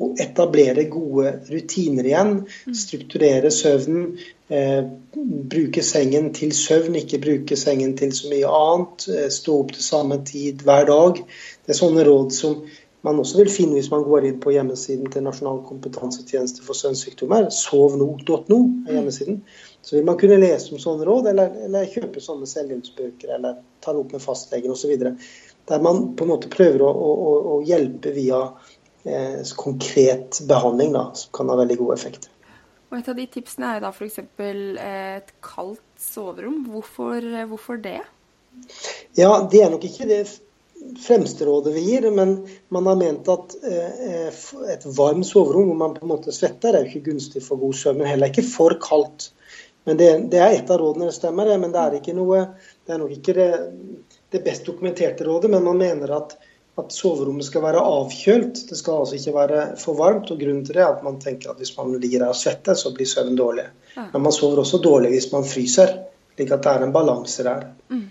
å etablere gode rutiner igjen. Strukturere søvnen. Eh, bruke sengen til søvn, ikke bruke sengen til så mye annet. Eh, stå opp til samme tid hver dag. Det er sånne råd som man også vil finne hvis man går inn på hjemmesiden til Nasjonal kompetansetjeneste for søvnsykdommer. Sovno.no er hjemmesiden. Så vil man kunne lese om sånne råd, eller, eller kjøpe sånne selvhjelpsbøker, eller ta det opp med fastlegen osv. Der man på en måte prøver å, å, å hjelpe via eh, konkret behandling, da, som kan ha veldig god effekt. Og et av de tipsene er da f.eks. et kaldt soverom. Hvorfor, hvorfor det? Ja, det er nok ikke det fremste rådet vi gir, men man har ment at eh, et varmt soverom hvor man på en måte svetter, er jo ikke gunstig for god søvn. Men heller ikke for kaldt. Men det, det er et av rådene, det stemmer, men det er, ikke noe, det er nok ikke det, det best dokumenterte rådet. Men man mener at at soverommet skal være avkjølt. Det skal altså ikke være for varmt. og Grunnen til det er at man tenker at hvis man ligger der og svetter, så blir søvnen dårlig. Men man sover også dårlig hvis man fryser. slik at det er en balanse der. Mm.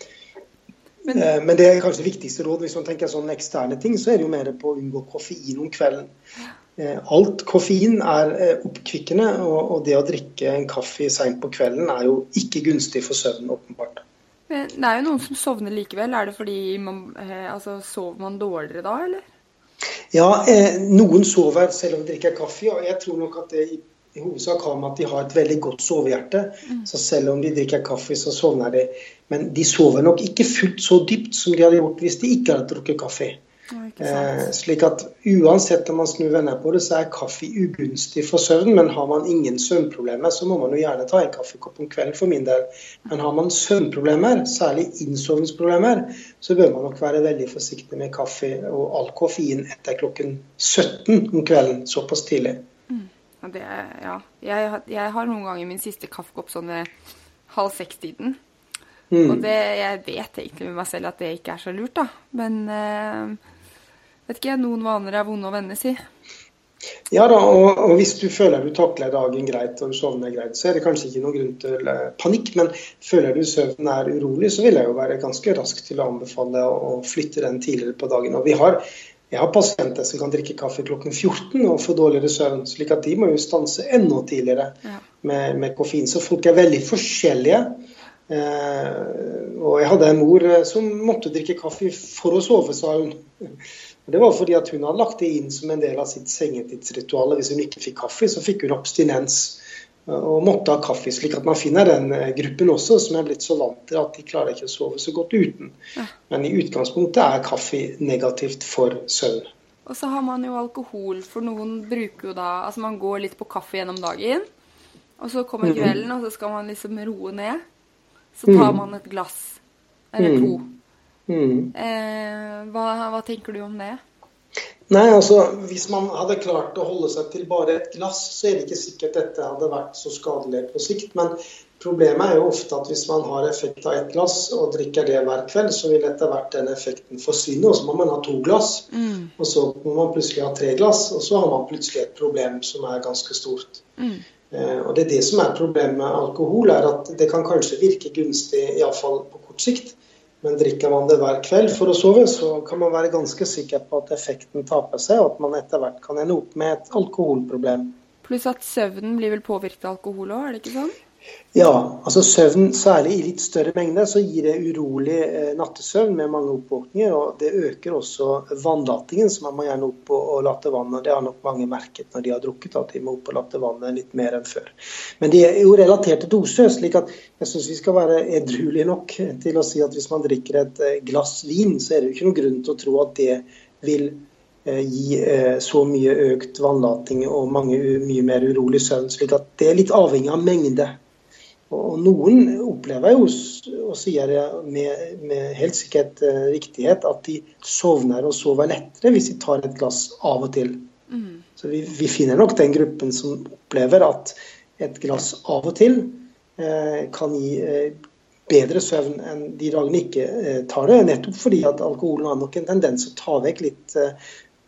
Men, eh, Men, det er kanskje det viktigste råd. Hvis man tenker sånne eksterne ting, så er det jo mer på å unngå koffein om kvelden. Eh, alt koffein er eh, oppkvikkende, og det å drikke en kaffe seint på kvelden er jo ikke gunstig for søvnen, åpenbart. Men det er jo noen som sovner likevel. Er det fordi man altså, sover man dårligere da, eller? Ja, eh, noen sover selv om de drikker kaffe. Og jeg tror nok at det i, i hovedsak har med at de har et veldig godt sovehjerte. Mm. Så selv om de drikker kaffe, så sovner de. Men de sover nok ikke fullt så dypt som de hadde gjort hvis de ikke hadde drukket kaffe. Eh, slik at uansett om man snur venner på det, så er kaffe ugunstig for søvn. Men har man ingen søvnproblemer, så må man jo gjerne ta en kaffekopp om kvelden for min del. Men har man søvnproblemer, særlig innsovningsproblemer, så bør man nok være veldig forsiktig med kaffe og all koffein etter klokken 17 om kvelden. Såpass tidlig. Ja, det, ja. Jeg, jeg, har noen ganger min siste kaffekopp sånn ved halv seks-tiden. Mm. Og det, jeg vet egentlig med meg selv at det ikke er så lurt, da. Men eh, vet ikke, noen vaner er vonde å vende, si. Ja da, og, og, hvis du føler du takler dagen greit og du sovner greit, så er det kanskje ikke noen grunn til uh, panikk. Men føler du søvnen er urolig, så vil jeg jo være ganske rask til å anbefale å flytte den tidligere på dagen. Og vi har, jeg har pasienter som kan drikke kaffe klokken 14 og få dårligere søvn, slik at de må jo stanse enda tidligere ja. med, med koffein. Så folk er veldig forskjellige. Uh, og jeg hadde en mor uh, som måtte drikke kaffe for å sove, sa hun. Det var fordi at hun hadde lagt det inn som en del av sitt sengetidsritual. Hvis hun ikke fikk kaffe, så fikk hun abstinens og måtte ha kaffe. Slik at man finner den eh, gruppen også som er blitt så vant til at de klarer ikke å sove så godt uten. Men i utgangspunktet er kaffe negativt for søvn. Og så har man jo alkohol, for noen bruker jo da Altså man går litt på kaffe gjennom dagen, og så kommer mhm. kvelden, og så skal man liksom roe ned. Så tar mhm. man et glass eller to. Mm. Mm. Eh, hva, hva, tenker du om det? Nei, altså Hvis man hadde klart å holde seg til bare et glass, så er det ikke sikkert dette hadde vært så skadelig på sikt. Men problemet er jo ofte at hvis man har effekt av ett glass og drikker det hver kveld, så vil etter hvert den effekten forsvinne. Og så må man ha to glass, mm. og så må man plutselig ha tre glass, og så har man plutselig et problem som er ganske stort. Mm. Eh, og det er det som er problemet med alkohol, er at det kan kanskje virke gunstig, iallfall på kort sikt. Men drikker man det hver kveld for å sove, så kan man være ganske sikker på at effekten taper seg, og at man etter hvert kan ende opp med et alkoholproblem. Pluss at søvnen blir vel påvirket av alkohol òg, er det ikke sånn? Ja, altså søvn, særlig i litt større mengder, så gir det urolig eh, nattesøvn med mange oppvåkninger. Og det øker også vannlatingen, så man må gjerne opp og, og late vannet. Det har nok mange merket når de har drukket, at de må opp og late vannet litt mer enn før. Men de er jo relatert til dose, slik at jeg syns vi skal være edruelige nok til å si at hvis man drikker et eh, glass vin, så er det jo ikke noen grunn til å tro at det vil eh, gi eh, så mye økt vannlating og mange, mye mer urolig søvn. slik at det er litt avhengig av mengde. Og noen opplever jo, og sier med, med helt sikkert uh, riktighet, at de sovner og sover lettere hvis de tar et glass av og til. Mm. Så vi, vi, finner nok den gruppen som opplever at et glass av og til uh, kan gi uh, bedre søvn enn de dagene ikke tar det. Nettopp fordi at alkoholen har nok en tendens å ta vekk litt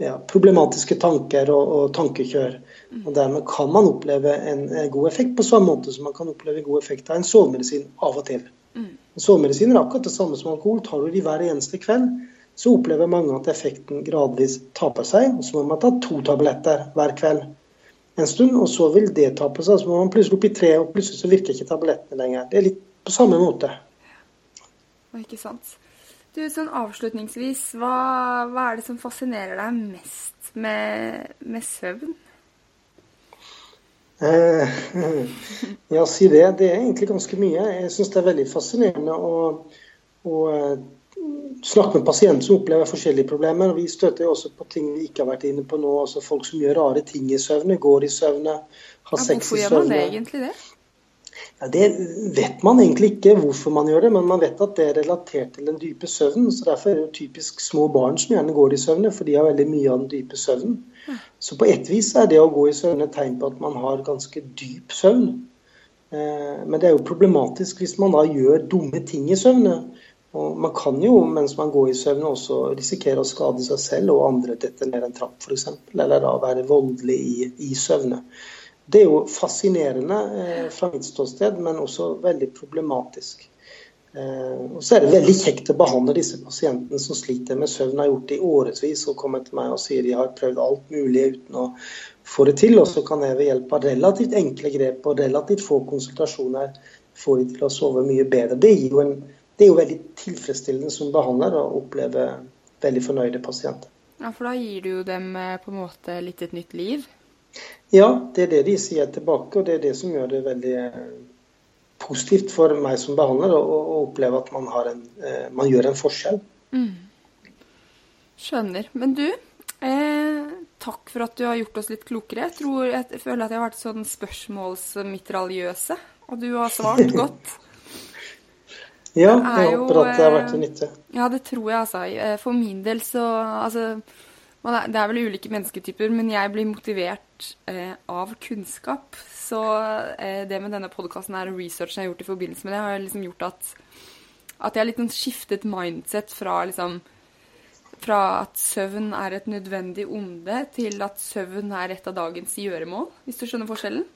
ja, problematiske tanker og, og, tankekjør. Og Dermed kan man oppleve en, en, god effekt på samme måte som man kan oppleve en god effekt av en sovemedisin av og til. Mm. Sovemedisin er akkurat det samme som alkohol. Tar du de hver eneste kveld, så opplever mange at effekten gradvis taper seg. og Så må man ta to tabletter hver kveld en stund, og så vil det tape seg. Så må man plutselig opp i tre, og plutselig så virker ikke tablettene lenger. Det er litt på samme måte. Ikke sant. Du, sånn Avslutningsvis, hva, hva, er det som fascinerer deg mest med, med søvn? Eh, ja, si det. Det er egentlig ganske mye. Jeg syns det er veldig fascinerende å, å eh, snakke med pasienter som opplever forskjellige problemer. Vi støter jo også på ting vi ikke har vært inne på nå. altså Folk som gjør rare ting i søvne, går i søvne, har ja, sex i søvne. Hvorfor gjør man det egentlig det? Det vet man egentlig ikke hvorfor man gjør det, men man vet at det er relatert til den dype søvnen. så Derfor er det typisk små barn som gjerne går i søvne, for de har veldig mye av den dype søvnen. Så på et vis er det å gå i søvn et tegn på at man har ganske dyp søvn. Eh, men det er jo problematisk hvis man da gjør dumme ting i søvne. Og man kan jo mens man går i søvn også risikere å skade seg selv og andre dette ned en trapp f.eks. Eller da være voldelig i, i, søvne. Det er jo fascinerende eh, fra mitt ståsted, men også veldig problematisk. Eh, og så er det veldig kjekt å behandle disse pasientene som sliter med søvn, har gjort det i årevis og kommer til meg og sier de har prøvd alt mulig uten å få det til. Og så kan jeg ved hjelp av relativt enkle grep og relativt få konsultasjoner få de til å sove mye bedre. Det gir jo en det er jo veldig tilfredsstillende som behandler å oppleve veldig fornøyde pasienter. Ja, For da gir du dem eh, på en måte litt et nytt liv? Ja, det er det de sier tilbake, og det er det som gjør det veldig eh, positivt for meg som behandler å, oppleve at man, en, eh, man, gjør en forskjell. Mm. Skjønner. Men du, eh, takk for at du har gjort oss litt klokere. Jeg, tror, jeg føler at jeg har vært sånn spørsmålsmitraljøse, og du har svart godt. Ja, jeg håper at det har vært til eh, nytte. Ja, det tror jeg, altså. For min del så Altså, det er vel ulike mennesketyper, men jeg blir motivert eh, av kunnskap. Så eh, det med denne podkasten og researchen jeg har gjort i forbindelse med det, har liksom gjort at, at jeg har sånn skiftet mindset fra liksom fra at søvn er et nødvendig onde, til at søvn er et av dagens gjøremål, hvis du skjønner forskjellen?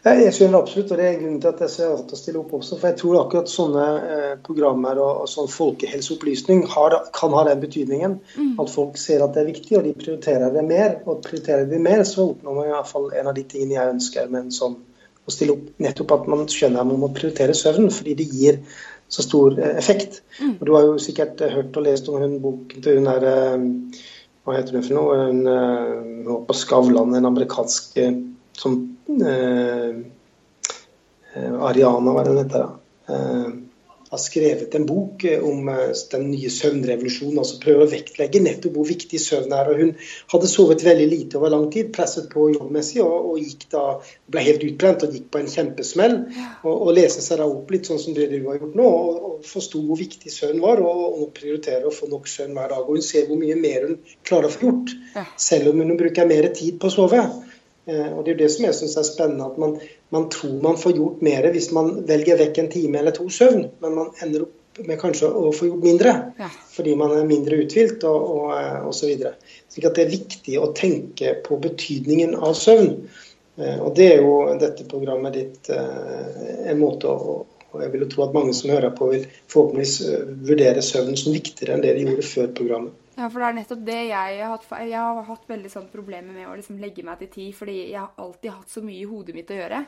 Jeg skjønner absolutt, og det er grunnen til at jeg ser alt å stille opp også. For jeg tror akkurat sånne eh, programmer og, sånn folkehelseopplysning har, kan ha den betydningen. Mm. At folk ser at det er viktig, og de prioriterer det mer. Og prioriterer de mer, så oppnår man i hvert fall en av de tingene jeg ønsker med en sånn å stille opp. Nettopp at man skjønner at man må prioritere søvnen, fordi det gir så stor eh, effekt. Mm. Og Du har jo sikkert hørt og lest om hun boken til hun der eh, Hva heter hun for noe? Hun, hun var på Skavlan, en amerikansk som Eh, eh, Ariana, hva er det hun heter, eh, har skrevet en bok om den nye søvnrevolusjonen. altså Prøver å vektlegge nettopp hvor viktig søvn er. og Hun hadde sovet veldig lite over lang tid, presset på jobbmessig, og, og gikk da, ble helt utbrent og gikk på en kjempesmell. Og, og leste seg da opp litt sånn som det du har gjort nå, og, og forsto hvor viktig søvn var, og, og prioriterer å få nok søvn hver dag. Og Hun ser hvor mye mer hun klarer å få gjort, selv om hun bruker mer tid på å sove. Eh, og Det er det som jeg syns er spennende. at man, man, tror man får gjort mer hvis man velger vekk en time eller to søvn, men man ender opp med kanskje å få gjort mindre ja. fordi man er mindre uthvilt og, og, og så videre. Så det er viktig å tenke på betydningen av søvn. Eh, og Det er jo dette programmet ditt eh, en måte å og jeg vil jo tro at mange som hører på, vil forhåpentligvis vurdere søvn som viktigere enn det de gjorde før programmet. Ja, for det er nettopp det jeg har hatt. Jeg har hatt veldig sånn problemer med å liksom legge meg til tid, fordi jeg har alltid hatt så mye i hodet mitt å gjøre.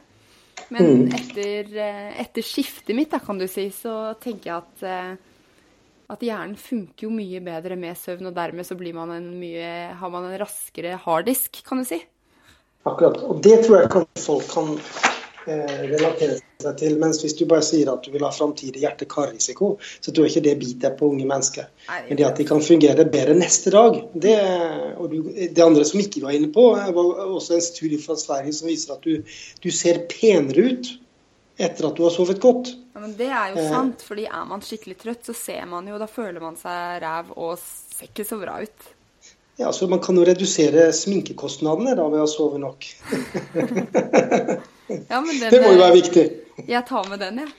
Men mm. etter, eh, etter, skiftet mitt, da, kan du si, så tenker jeg at, eh, at hjernen funker jo mye bedre med søvn, og dermed så blir man en mye, har man en raskere harddisk, kan du si. Akkurat. Og det tror jeg kanskje folk kan relatere seg til. Mens hvis du bare sier at du vil ha framtidig hjerte-kar-risiko, så tror jeg ikke det biter på unge mennesker. Men det at de kan fungere bedre neste dag, det, og det andre som ikke var inne på, var også en studie fra Sverige som viser at du, du ser penere ut etter at du har sovet godt. Ja, men Det er jo eh. sant, fordi er man skikkelig trøtt, så ser man jo, da føler man seg ræv og ser ikke så bra ut. Ja, så Man kan jo redusere sminkekostnadene da ved å sove nok. ja, men den, det må jo være viktig. Jeg tar med den, jeg.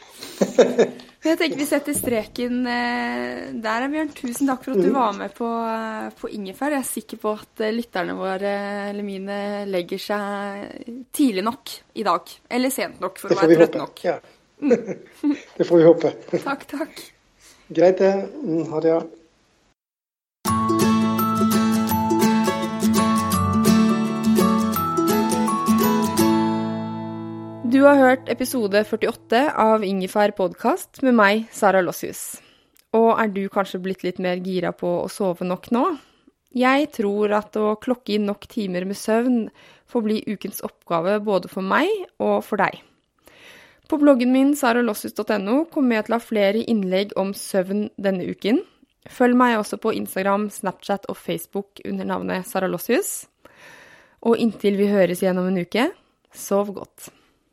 Ja. Jeg tenker vi setter streken eh, der, Bjørn. Tusen takk for at du Mhm. var med på, eh, på ingefær. Jeg er sikker på at eh, lytterne våre, eller mine, legger seg tidlig nok i dag. Eller sent nok for å være trøtt nok. Ja. Det får vi håpe. Takk, takk. Greit, det. Mm, Ha det, ja. Du har hørt episode 48 av Ingefær podkast med meg, Sara Lossius. Og er du kanskje blitt litt mer gira på å sove nok nå? Jeg tror at å klokke inn nok timer med søvn får bli ukens oppgave både for meg og for deg. På bloggen min saralossius.no kommer jeg til å ha flere innlegg om søvn denne uken. Følg meg også på Instagram, Snapchat og Facebook under navnet Sara Lossius. Og inntil vi høres igjen om en uke, sov godt.